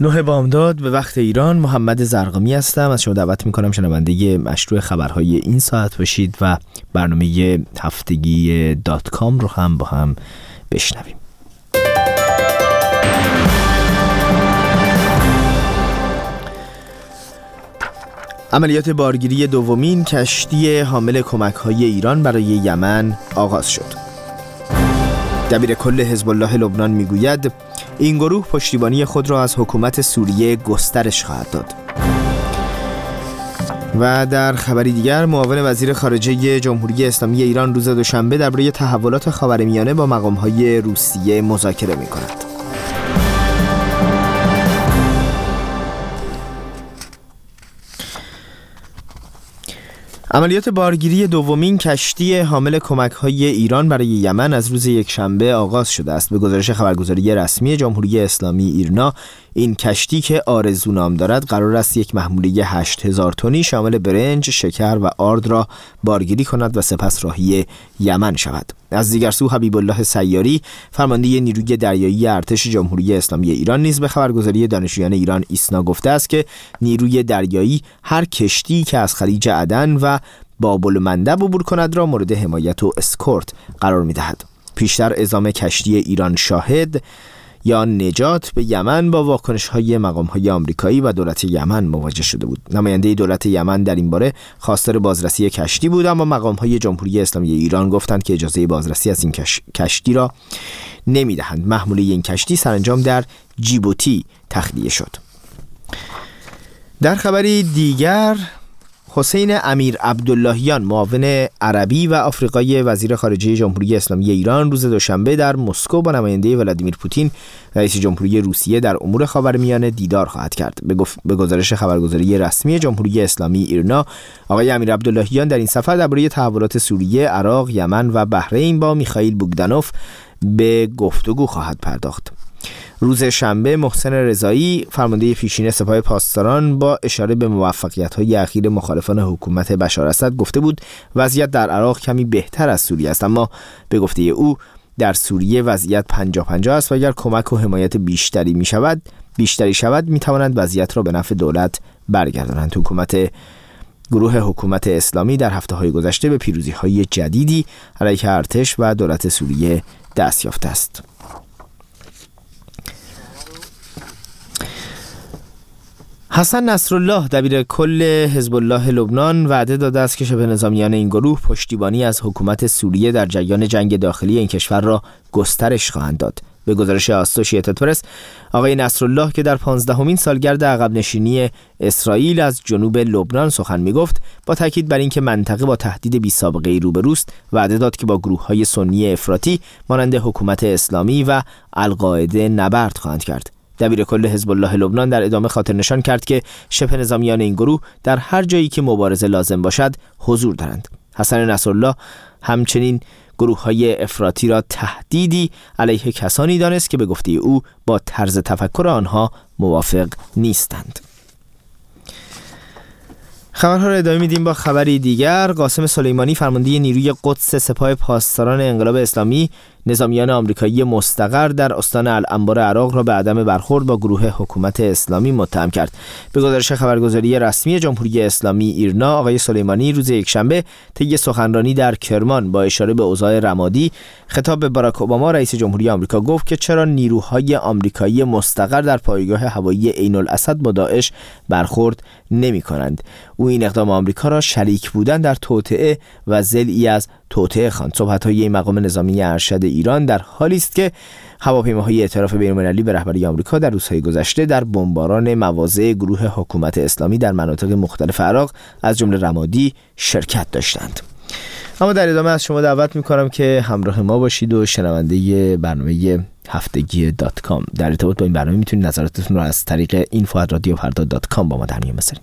نه بامداد به وقت ایران محمد زرقامی هستم. از شما دعوت می‌کنم شنونده مشروع خبرهای این ساعت باشید و برنامه هفتگی دات کام رو هم با هم بشنویم. عملیات بارگیری دومین کشتی حامل کمک های ایران برای یمن آغاز شد. دبیر کل حزب الله لبنان می‌گوید این گروه پشتیبانی خود را از حکومت سوریه گسترش خواهد داد و در خبری دیگر معاون وزیر خارجه جمهوری اسلامی ایران روز دوشنبه درباره تحولات خاورمیانه با مقامهای روسیه مذاکره می کند. عملیات بارگیری دومین کشتی حامل کمک های ایران برای یمن از روز یکشنبه آغاز شده است به گزارش خبرگزاری رسمی جمهوری اسلامی ایرنا این کشتی که آرزو نام دارد قرار است یک محموله 8000 تنی شامل برنج، شکر و آرد را بارگیری کند و سپس راهی یمن شود. از دیگر سو حبیب الله سیاری فرمانده نیروی دریایی ارتش جمهوری اسلامی ایران نیز به خبرگزاری دانشجویان ایران ایسنا گفته است که نیروی دریایی هر کشتی که از خلیج عدن و بابل مندب عبور کند را مورد حمایت و اسکورت قرار می دهد. پیشتر ازام کشتی ایران شاهد یا نجات به یمن با واکنش های مقام های آمریکایی و دولت یمن مواجه شده بود. نماینده دولت یمن در این باره خواستار بازرسی کشتی بود اما مقام های جمهوری اسلامی ایران گفتند که اجازه بازرسی از این کشتی را نمی‌دهند. محموله این کشتی سرانجام در جیبوتی تخلیه شد. در خبری دیگر حسین امیر عبداللهیان معاون عربی و آفریقای وزیر خارجه جمهوری اسلامی ایران روز دوشنبه در مسکو با نماینده ولادیمیر پوتین رئیس جمهوری روسیه در امور خاورمیانه دیدار خواهد کرد به, گزارش خبرگزاری رسمی جمهوری اسلامی ایرنا آقای امیر عبداللهیان در این سفر درباره تحولات سوریه، عراق، یمن و بحرین با میخائیل بوگدانوف به گفتگو خواهد پرداخت. روز شنبه محسن رضایی فرمانده پیشین سپاه پاسداران با اشاره به موفقیت های اخیر مخالفان حکومت بشار اسد گفته بود وضعیت در عراق کمی بهتر از سوریه است. اما به گفته او در سوریه وضعیت 50 50 است و اگر کمک و حمایت بیشتری می شود بیشتری شود می توانند وضعیت را به نفع دولت برگردانند حکومت گروه حکومت اسلامی در هفته های گذشته به پیروزی های جدیدی علیه ارتش و دولت سوریه دست یافته است. حسن نصرالله دبیر کل حزب الله لبنان وعده داده است که شبه نظامیان این گروه پشتیبانی از حکومت سوریه در جریان جنگ داخلی این کشور را گسترش خواهند داد. به گزارش آستوشیتد پرس آقای نصرالله که در پانزدهمین سالگرد عقب نشینی اسرائیل از جنوب لبنان سخن می گفت با تاکید بر اینکه منطقه با تهدید بی سابقه ای روبروست وعده داد که با گروه های سنی افراطی مانند حکومت اسلامی و القاعده نبرد خواهند کرد. دبیر کل حزب الله لبنان در ادامه خاطر نشان کرد که شبه نظامیان این گروه در هر جایی که مبارزه لازم باشد حضور دارند. حسن نصرالله همچنین گروه های افراطی را تهدیدی علیه کسانی دانست که به گفته او با طرز تفکر آنها موافق نیستند. خبرها را ادامه میدیم با خبری دیگر. قاسم سلیمانی فرمانده نیروی قدس سپاه پاسداران انقلاب اسلامی نظامیان آمریکایی مستقر در استان الانبار عراق را به عدم برخورد با گروه حکومت اسلامی متهم کرد. به گزارش خبرگزاری رسمی جمهوری اسلامی ایرنا آقای سلیمانی روز یکشنبه طی سخنرانی در کرمان با اشاره به اوضاع رمادی خطاب به باراک اوباما رئیس جمهوری آمریکا گفت که چرا نیروهای آمریکایی مستقر در پایگاه هوایی عین الاسد با داعش برخورد نمی کنند او این اقدام آمریکا را شریک بودن در توطعه جزئی از توطئه خواند صحبت های این مقام نظامی ارشد ایران در حالی است که هواپیماهای ائتلاف بین‌المللی به رهبری آمریکا در روزهای گذشته در بمباران مواضع گروه حکومت اسلامی در مناطق مختلف عراق از جمله رمادی شرکت داشتند. اما در ادامه از شما دعوت می‌کنم که همراه ما باشید و شنونده برنامه هفتگی دات کام. در ارتباط با این برنامه می‌تونید نظراتتون رو از طریق info radio dot com با ما در میون بذارید.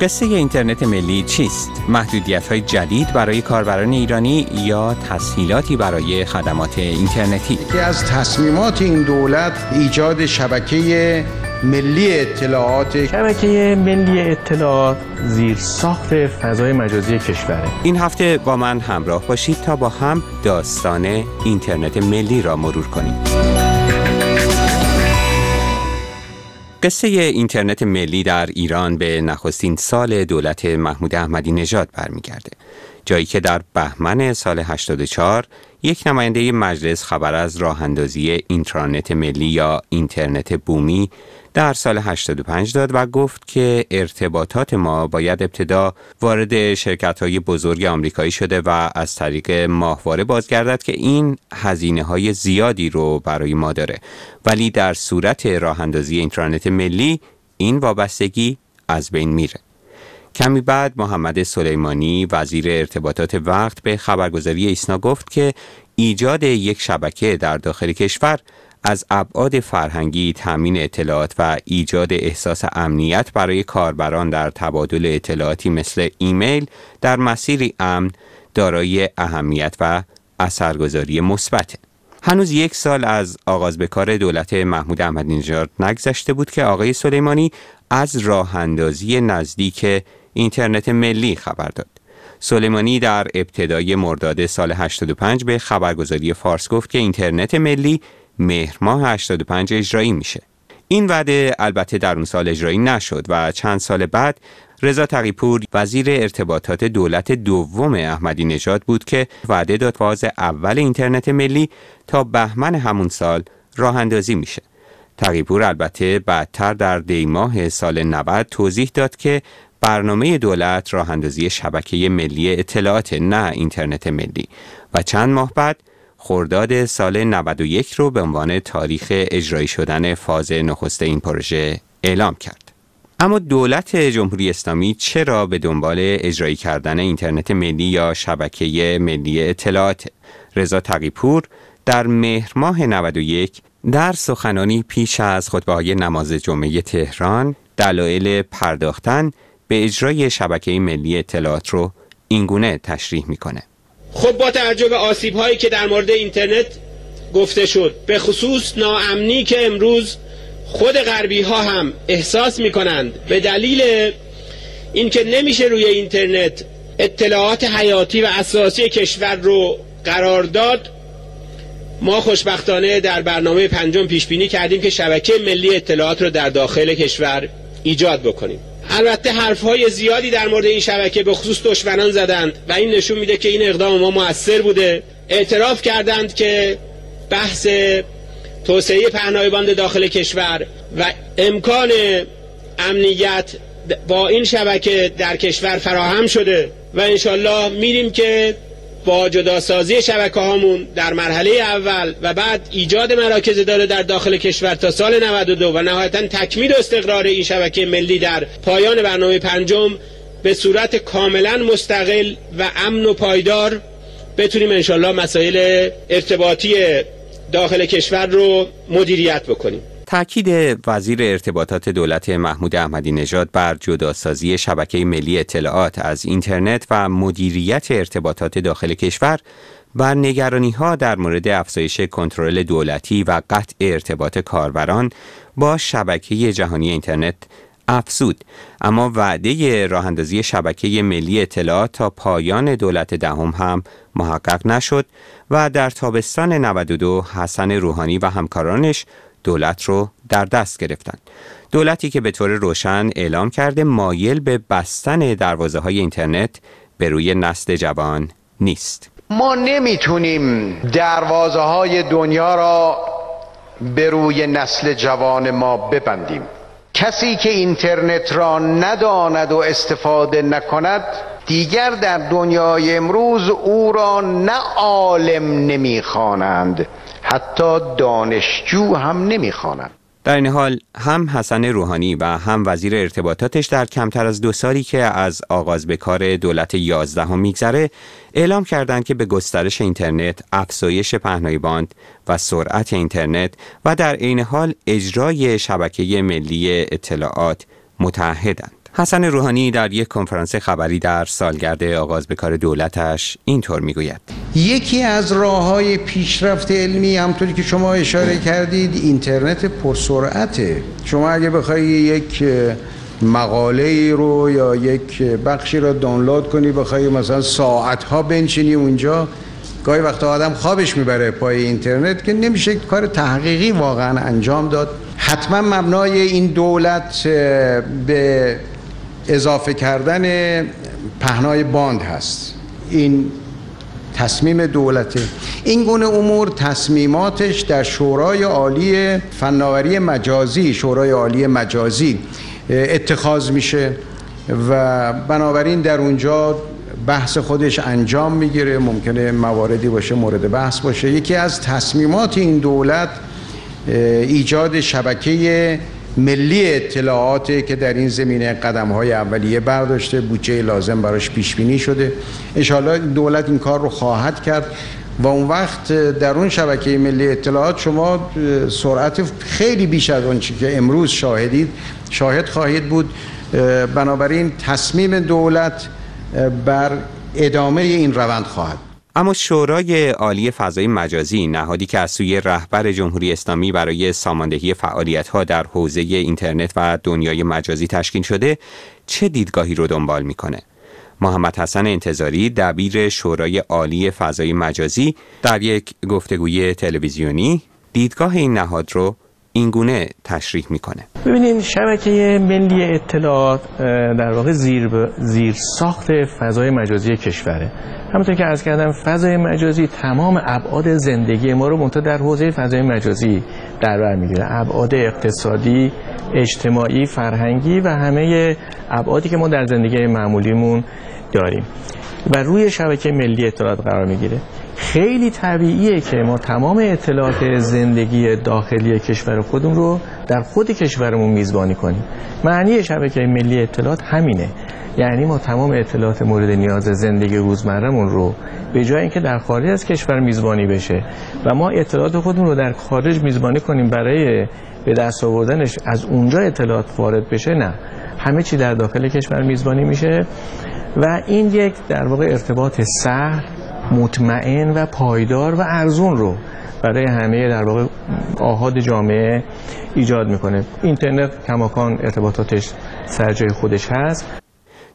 قصه اینترنت ملی چیست؟ محدودیت های جدید برای کاربران ایرانی یا تسهیلاتی برای خدمات اینترنتی؟ یکی از تصمیمات این دولت ایجاد شبکه ملی اطلاعات شبکه ملی اطلاعات زیر ساخت فضای مجازی کشوره این هفته با من همراه باشید تا با هم داستان اینترنت ملی را مرور کنیم قصه اینترنت ملی در ایران به نخستین سال دولت محمود احمدی نژاد برمیگرده. جایی که در بهمن سال 84 یک نماینده مجلس خبر از راه اندازی اینترنت ملی یا اینترنت بومی در سال 85 داد و گفت که ارتباطات ما باید ابتدا وارد شرکت های بزرگ آمریکایی شده و از طریق ماهواره بازگردد که این هزینه های زیادی رو برای ما داره. ولی در صورت راه اندازی اینترنت ملی این وابستگی از بین میره. کمی بعد محمد سلیمانی وزیر ارتباطات وقت به خبرگزاری ایسنا گفت که ایجاد یک شبکه در داخل کشور از ابعاد فرهنگی تامین اطلاعات و ایجاد احساس امنیت برای کاربران در تبادل اطلاعاتی مثل ایمیل در مسیری امن دارای اهمیت و اثرگذاری مثبت. هنوز یک سال از آغاز به کار دولت محمود احمدی نژاد نگذشته بود که آقای سلیمانی از راه اندازی نزدیک اینترنت ملی خبر داد. سلیمانی در ابتدای مرداد سال 85 به خبرگزاری فارس گفت که اینترنت ملی مهر ماه 85 اجرایی میشه. این وعده البته در اون سال اجرایی نشد و چند سال بعد رضا تقیپور وزیر ارتباطات دولت دوم احمدی نژاد بود که وعده داد فاز اول اینترنت ملی تا بهمن همون سال راه اندازی میشه. تقیپور البته بعدتر در دیماه سال 90 توضیح داد که برنامه دولت راه اندازی شبکه ملی اطلاعات نه اینترنت ملی و چند ماه بعد خرداد سال 91 رو به عنوان تاریخ اجرایی شدن فاز نخست این پروژه اعلام کرد. اما دولت جمهوری اسلامی چرا به دنبال اجرایی کردن اینترنت ملی یا شبکه ملی اطلاعات رضا تقیپور در مهر ماه 91 در سخنانی پیش از خطبه های نماز جمعه تهران دلایل پرداختن به اجرای شبکه ملی اطلاعات رو اینگونه تشریح می‌کنه. خب با توجه به آسیب هایی که در مورد اینترنت گفته شد به خصوص ناامنی که امروز خود غربی ها هم احساس می کنند به دلیل اینکه نمیشه روی اینترنت اطلاعات حیاتی و اساسی کشور رو قرار داد ما خوشبختانه در برنامه پنجم پیش بینی کردیم که شبکه ملی اطلاعات رو در داخل کشور ایجاد بکنیم البته حرف های زیادی در مورد این شبکه به خصوص دشمنان زدند و این نشون میده که این اقدام ما موثر بوده. اعتراف کردند که بحث توسعه پهنای باند داخل کشور و امکان امنیت با این شبکه در کشور فراهم شده و انشالله میریم که با جداسازی شبکه هامون در مرحله اول و بعد ایجاد مراکز داره در داخل کشور تا سال 92 و نهایتا تکمیل استقرار این شبکه ملی در پایان برنامه پنجم به صورت کاملا مستقل و امن و پایدار بتونیم انشالله مسائل ارتباطی داخل کشور رو مدیریت بکنیم. تاکید وزیر ارتباطات دولت محمود احمدی نژاد بر جداسازی شبکه ملی اطلاعات از اینترنت و مدیریت ارتباطات داخل کشور بر نگرانی ها در مورد افزایش کنترل دولتی و قطع ارتباط کاربران با شبکه جهانی اینترنت افزود. اما وعده راه اندازی شبکه ملی اطلاعات تا پایان دولت دهم هم محقق نشد و در تابستان 92 حسن روحانی و همکارانش دولت رو در دست گرفتن. دولتی که به طور روشن اعلام کرده مایل به بستن دروازه های اینترنت به روی نسل جوان نیست. ما نمی‌تونیم دروازه های دنیا را به روی نسل جوان ما ببندیم. کسی که اینترنت را نداند و استفاده نکند دیگر در دنیای امروز او را نه عالم نمی‌خوانند. حتی دانشجو هم نمی‌خوانند در این حال هم حسن روحانی و هم وزیر ارتباطاتش در کمتر از دو سالی که از آغاز به کار دولت یازدهم میگذره اعلام کردند که به گسترش اینترنت، افزایش پهنای باند و سرعت اینترنت و در عین حال اجرای شبکه ملی اطلاعات متحدند. حسن روحانی در یک کنفرانس خبری در سالگرد آغاز به کار دولتش اینطور می‌گوید. یکی از راه های پیشرفت علمی همطوری که شما اشاره کردید اینترنت پرسرعته شما اگه بخوای یک مقاله رو یا یک بخشی رو دانلود کنی بخوای مثلا ساعت ها بنشینی اونجا گاهی وقتا آدم خوابش می‌بره پای اینترنت که نمیشه کار تحقیقی واقعا انجام داد. حتما مبنای این دولت به اضافه کردن پهنای باند هست. این تصمیم دولته. این گونه امور تصمیماتش در شورای عالی فناوری مجازی شورای عالی مجازی اتخاذ میشه و بنابراین در اونجا بحث خودش انجام می‌گیره. ممکنه مواردی باشه مورد بحث باشه. یکی از تصمیمات این دولت ایجاد شبکه ملی اطلاعات که در این زمینه قدم های اولیه برداشته بودجه لازم براش پیش بینی شده. انشاءالله دولت این کار رو خواهد کرد و اون وقت در اون شبکه ملی اطلاعات شما سرعت خیلی بیش از اون که امروز شاهدید شاهد خواهید بود. بنابراین تصمیم دولت بر ادامه این روند خواهد اما شورای عالی فضای مجازی نهادی که از سوی رهبر جمهوری اسلامی برای ساماندهی ها در حوزه اینترنت و دنیای مجازی تشکیل شده چه دیدگاهی رو دنبال می‌کنه؟ محمد حسن انتظاری دبیر شورای عالی فضای مجازی در یک گفتگوی تلویزیونی دیدگاه این نهاد رو اینگونه تشریح می‌کنه. ببینید شبکه ملی اطلاعات در واقع زیر, زیر ساخت فضای مجازی کشوره. همونطور که از کردم فضای مجازی تمام ابعاد زندگی ما رو منتها در حوزه فضای مجازی در بر می‌گیره. ابعاد اقتصادی اجتماعی فرهنگی و همه ابعادی که ما در زندگی معمولیمون داریم. و روی شبکه ملی اطلاعات قرار می‌گیره. خیلی طبیعیه که ما تمام اطلاعات زندگی داخلی کشور خودمون رو در خود کشورمون میزبانی کنیم. معنی شبکه ملی اطلاعات همینه. یعنی ما تمام اطلاعات مورد نیاز زندگی روزمرهمون رو به جای اینکه در خارج از کشور میزبانی بشه و ما اطلاعات خودمون رو در خارج میزبانی کنیم برای به دست آوردنش از اونجا اطلاعات وارد بشه نه. همه چی در داخل کشور میزبانی میشه و این یک در واقع ارتباط سهل مطمئن و پایدار و ارزون رو برای همه در واقع آهاد جامعه ایجاد می‌کنه. اینترنت کماکان ارتباطاتش سر جای خودش هست.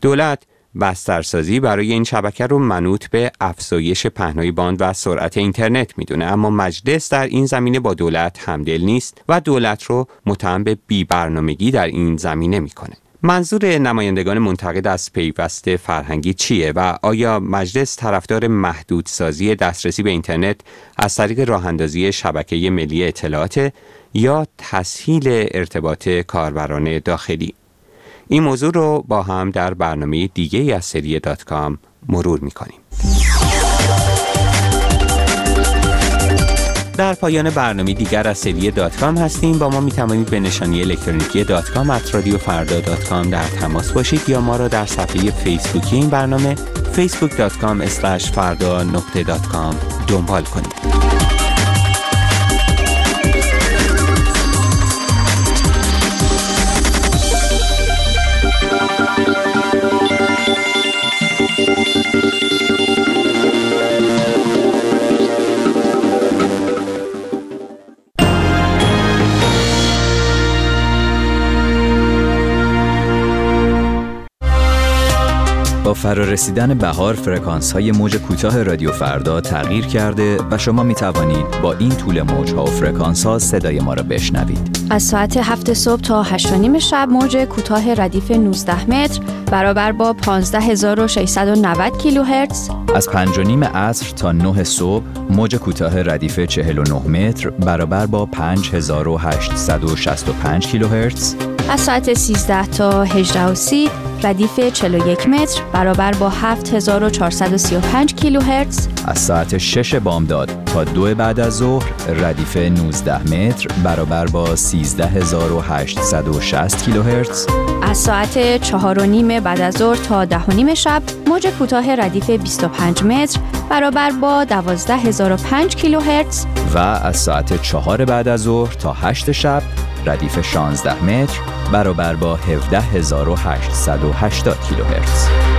دولت بسترسازی برای این شبکه رو منوط به افزایش پهنای باند و سرعت اینترنت می‌دونه اما مجلس در این زمینه با دولت همدل نیست و دولت رو متهم به بی برنامگی در این زمینه می‌کنه. منظور نمایندگان منتقد از پیوست فرهنگی چیه و آیا مجلس طرفدار محدودسازی دسترسی به اینترنت از طریق راه اندازی شبکه ملی اطلاعات یا تسهیل ارتباط کاربران داخلی؟ این موضوع رو با هم در برنامه دیگه از سری دات کام مرور می‌کنیم. در پایان برنامه دیگر از سری دات کام هستیم. با ما می توانید به نشانی الکترونیکی دات کام رادیو فردا دات کام در تماس باشید یا ما را در صفحه فیسبوکی این برنامه facebook.com فردا نقطه دات دنبال کنید. با فرارسیدن بهار فرکانس های موج کوتاه رادیو فردا تغییر کرده و شما می توانید با این طول موج ها و فرکانس ها صدای ما را بشنوید. از ساعت هفت صبح تا هشت نیم شب موج کوتاه ردیف 19 متر برابر با 15690 کیلوهرتز از پنج و نیم عصر تا نه صبح موج کوتاه ردیف 49 متر برابر با 5865 کیلوهرتز از ساعت 13 تا 18 و 30 ردیف 41 متر برابر با 7435 کیلوهرتز. از ساعت 6 بامداد تا دو بعد از ظهر ردیف 19 متر برابر با 13860 کیلوهرتز. از ساعت 4 و نیم بعد از ظهر تا 10 و نیم شب موج کوتاه ردیف 25 متر برابر با 12005 کیلوهرتز. و از ساعت 4 بعد از ظهر تا 8 شب ردیف 16 متر برابر با 17880 کیلوهرتز.